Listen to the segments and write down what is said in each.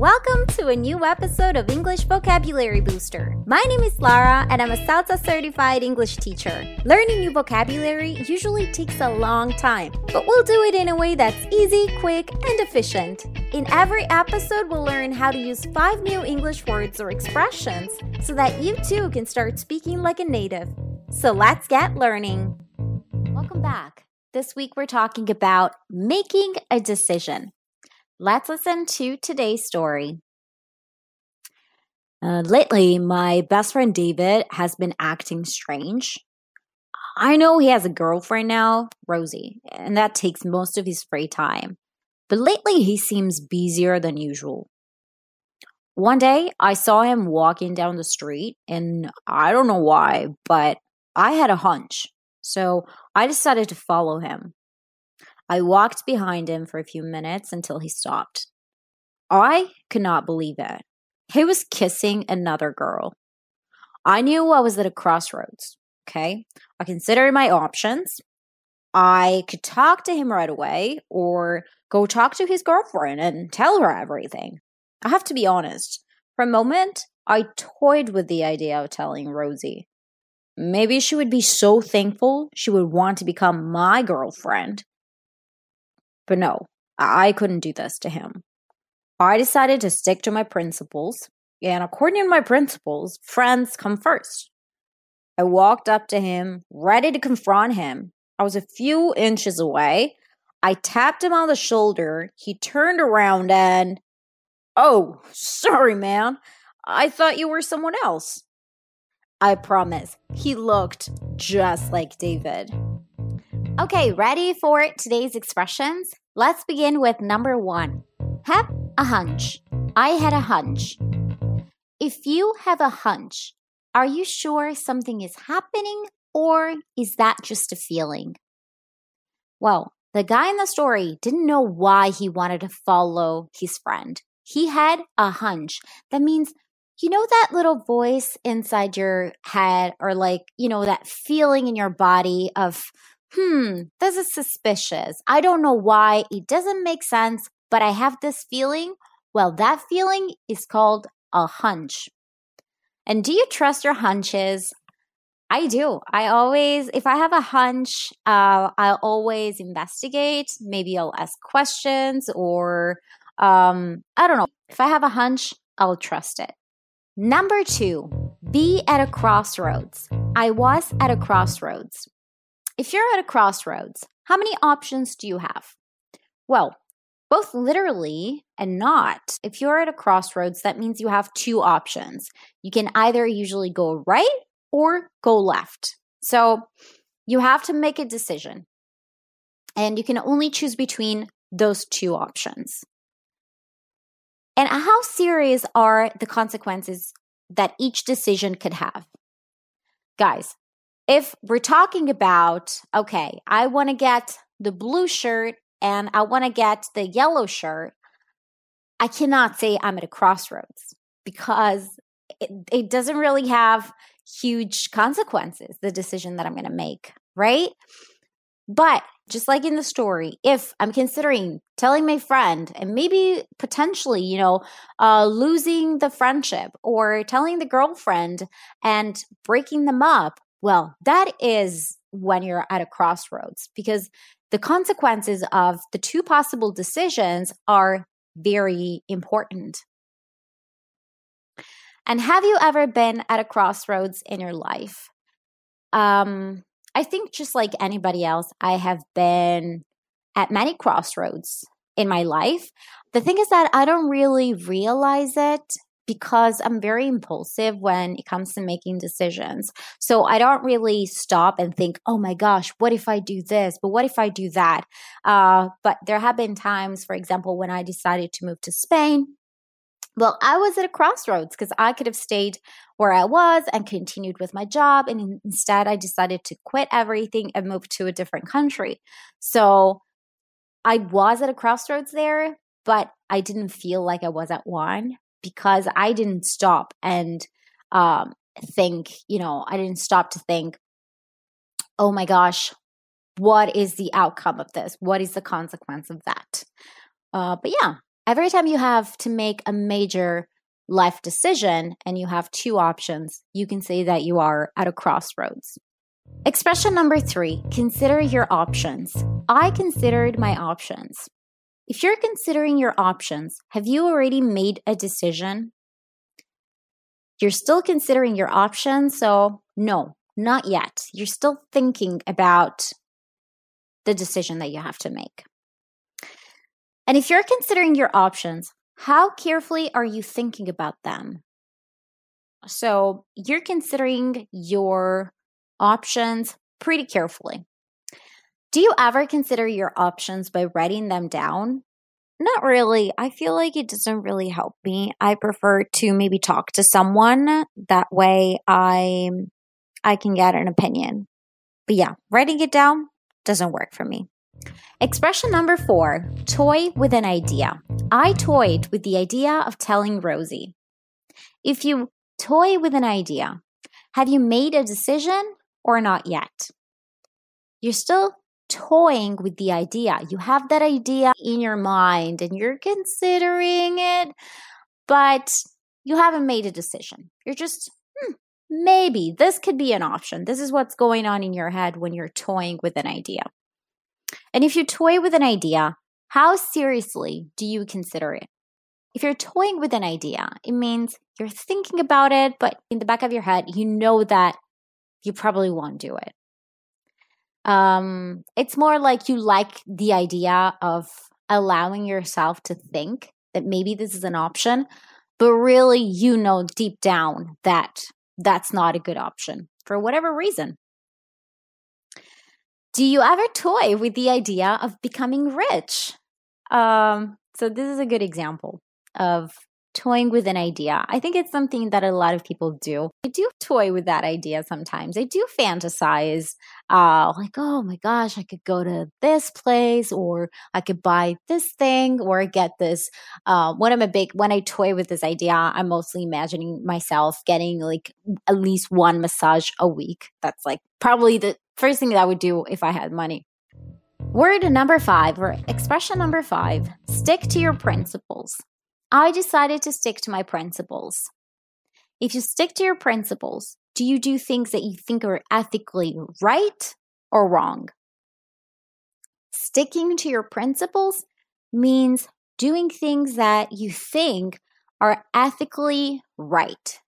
Welcome to a new episode of English Vocabulary Booster. My name is Lara and I'm a CELTA certified English teacher. Learning new vocabulary usually takes a long time, but we'll do it in a way that's easy, quick, and efficient. In every episode, we'll learn how to use five new English words or expressions so that you too can start speaking like a native. So let's get learning. Welcome back. This week we're talking about making a decision. Let's listen to today's story. Uh, lately, my best friend David has been acting strange. I know he has a girlfriend now, Rosie, and that takes most of his free time. But lately, he seems busier than usual. One day, I saw him walking down the street, and I don't know why, but I had a hunch. So I decided to follow him. I walked behind him for a few minutes until he stopped. I could not believe it. He was kissing another girl. I knew I was at a crossroads. Okay. I considered my options. I could talk to him right away or go talk to his girlfriend and tell her everything. I have to be honest. For a moment, I toyed with the idea of telling Rosie. Maybe she would be so thankful she would want to become my girlfriend. But no, I couldn't do this to him. I decided to stick to my principles, and according to my principles, friends come first. I walked up to him, ready to confront him. I was a few inches away. I tapped him on the shoulder. He turned around and, Oh, sorry, man. I thought you were someone else. I promise, he looked just like David. Okay, ready for today's expressions? Let's begin with number one. Have a hunch. I had a hunch. If you have a hunch, are you sure something is happening or is that just a feeling? Well, the guy in the story didn't know why he wanted to follow his friend. He had a hunch. That means, you know, that little voice inside your head, or like, you know, that feeling in your body of, hmm, this is suspicious. I don't know why. It doesn't make sense, but I have this feeling. Well, that feeling is called a hunch. And do you trust your hunches? I do. I always, if I have a hunch, uh, I'll always investigate. Maybe I'll ask questions or um, I don't know. If I have a hunch, I'll trust it. Number two, be at a crossroads. I was at a crossroads. If you're at a crossroads, how many options do you have? Well, both literally and not. If you're at a crossroads, that means you have two options. You can either usually go right or go left. So you have to make a decision. And you can only choose between those two options. And how serious are the consequences that each decision could have? Guys, if we're talking about, okay, I want to get the blue shirt and I want to get the yellow shirt, I cannot say I'm at a crossroads because it, it doesn't really have huge consequences, the decision that I'm going to make, right? But just like in the story, if I'm considering telling my friend and maybe potentially, you know, uh, losing the friendship or telling the girlfriend and breaking them up, well, that is when you're at a crossroads because the consequences of the two possible decisions are very important. And have you ever been at a crossroads in your life? Um, I think just like anybody else, I have been at many crossroads in my life. The thing is that I don't really realize it because I'm very impulsive when it comes to making decisions. So I don't really stop and think, oh my gosh, what if I do this? But what if I do that? Uh, but there have been times, for example, when I decided to move to Spain. Well, I was at a crossroads because I could have stayed where I was and continued with my job. And instead, I decided to quit everything and move to a different country. So I was at a crossroads there, but I didn't feel like I was at one because I didn't stop and um, think, you know, I didn't stop to think, oh my gosh, what is the outcome of this? What is the consequence of that? Uh, but yeah, Every time you have to make a major life decision and you have two options, you can say that you are at a crossroads. Expression number three consider your options. I considered my options. If you're considering your options, have you already made a decision? You're still considering your options, so no, not yet. You're still thinking about the decision that you have to make. And if you're considering your options, how carefully are you thinking about them? So you're considering your options pretty carefully. Do you ever consider your options by writing them down? Not really. I feel like it doesn't really help me. I prefer to maybe talk to someone. That way I I can get an opinion. But yeah, writing it down doesn't work for me. Expression number four toy with an idea. I toyed with the idea of telling Rosie. If you toy with an idea, have you made a decision or not yet? You're still toying with the idea. You have that idea in your mind and you're considering it, but you haven't made a decision. You're just, hmm, maybe this could be an option. This is what's going on in your head when you're toying with an idea. And if you toy with an idea, how seriously do you consider it? If you're toying with an idea, it means you're thinking about it, but in the back of your head, you know that you probably won't do it. Um, it's more like you like the idea of allowing yourself to think that maybe this is an option, but really you know deep down that that's not a good option for whatever reason. Do you ever toy with the idea of becoming rich? Um, so, this is a good example of toying with an idea. I think it's something that a lot of people do. I do toy with that idea sometimes. I do fantasize, uh, like, oh my gosh, I could go to this place, or I could buy this thing, or get this. Uh, when I'm a big, when I toy with this idea, I'm mostly imagining myself getting like at least one massage a week. That's like probably the first thing that I would do if I had money. Word number five, or expression number five stick to your principles. I decided to stick to my principles. If you stick to your principles, do you do things that you think are ethically right or wrong? Sticking to your principles means doing things that you think are ethically right.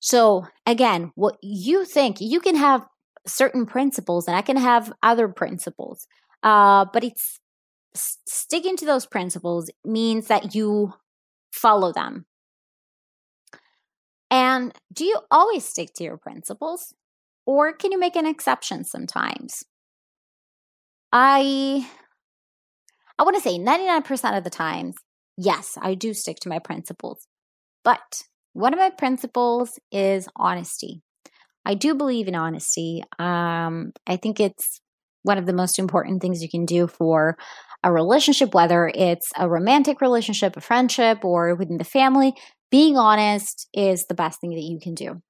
So, again, what you think, you can have certain principles and I can have other principles, uh, but it's sticking to those principles means that you follow them. And do you always stick to your principles? Or can you make an exception sometimes? I I want to say 99% of the times, yes, I do stick to my principles. But one of my principles is honesty. I do believe in honesty. Um, I think it's one of the most important things you can do for a relationship, whether it's a romantic relationship, a friendship, or within the family. Being honest is the best thing that you can do.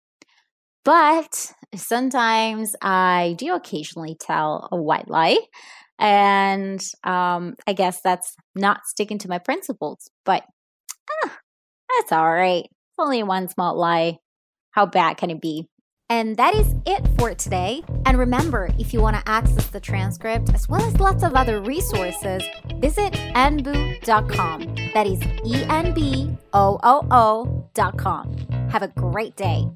But sometimes I do occasionally tell a white lie. And um, I guess that's not sticking to my principles, but ah, that's all right. only one small lie. How bad can it be? And that is it for today. And remember, if you want to access the transcript as well as lots of other resources, visit enboo.com. That is E N B O O O.com. Have a great day.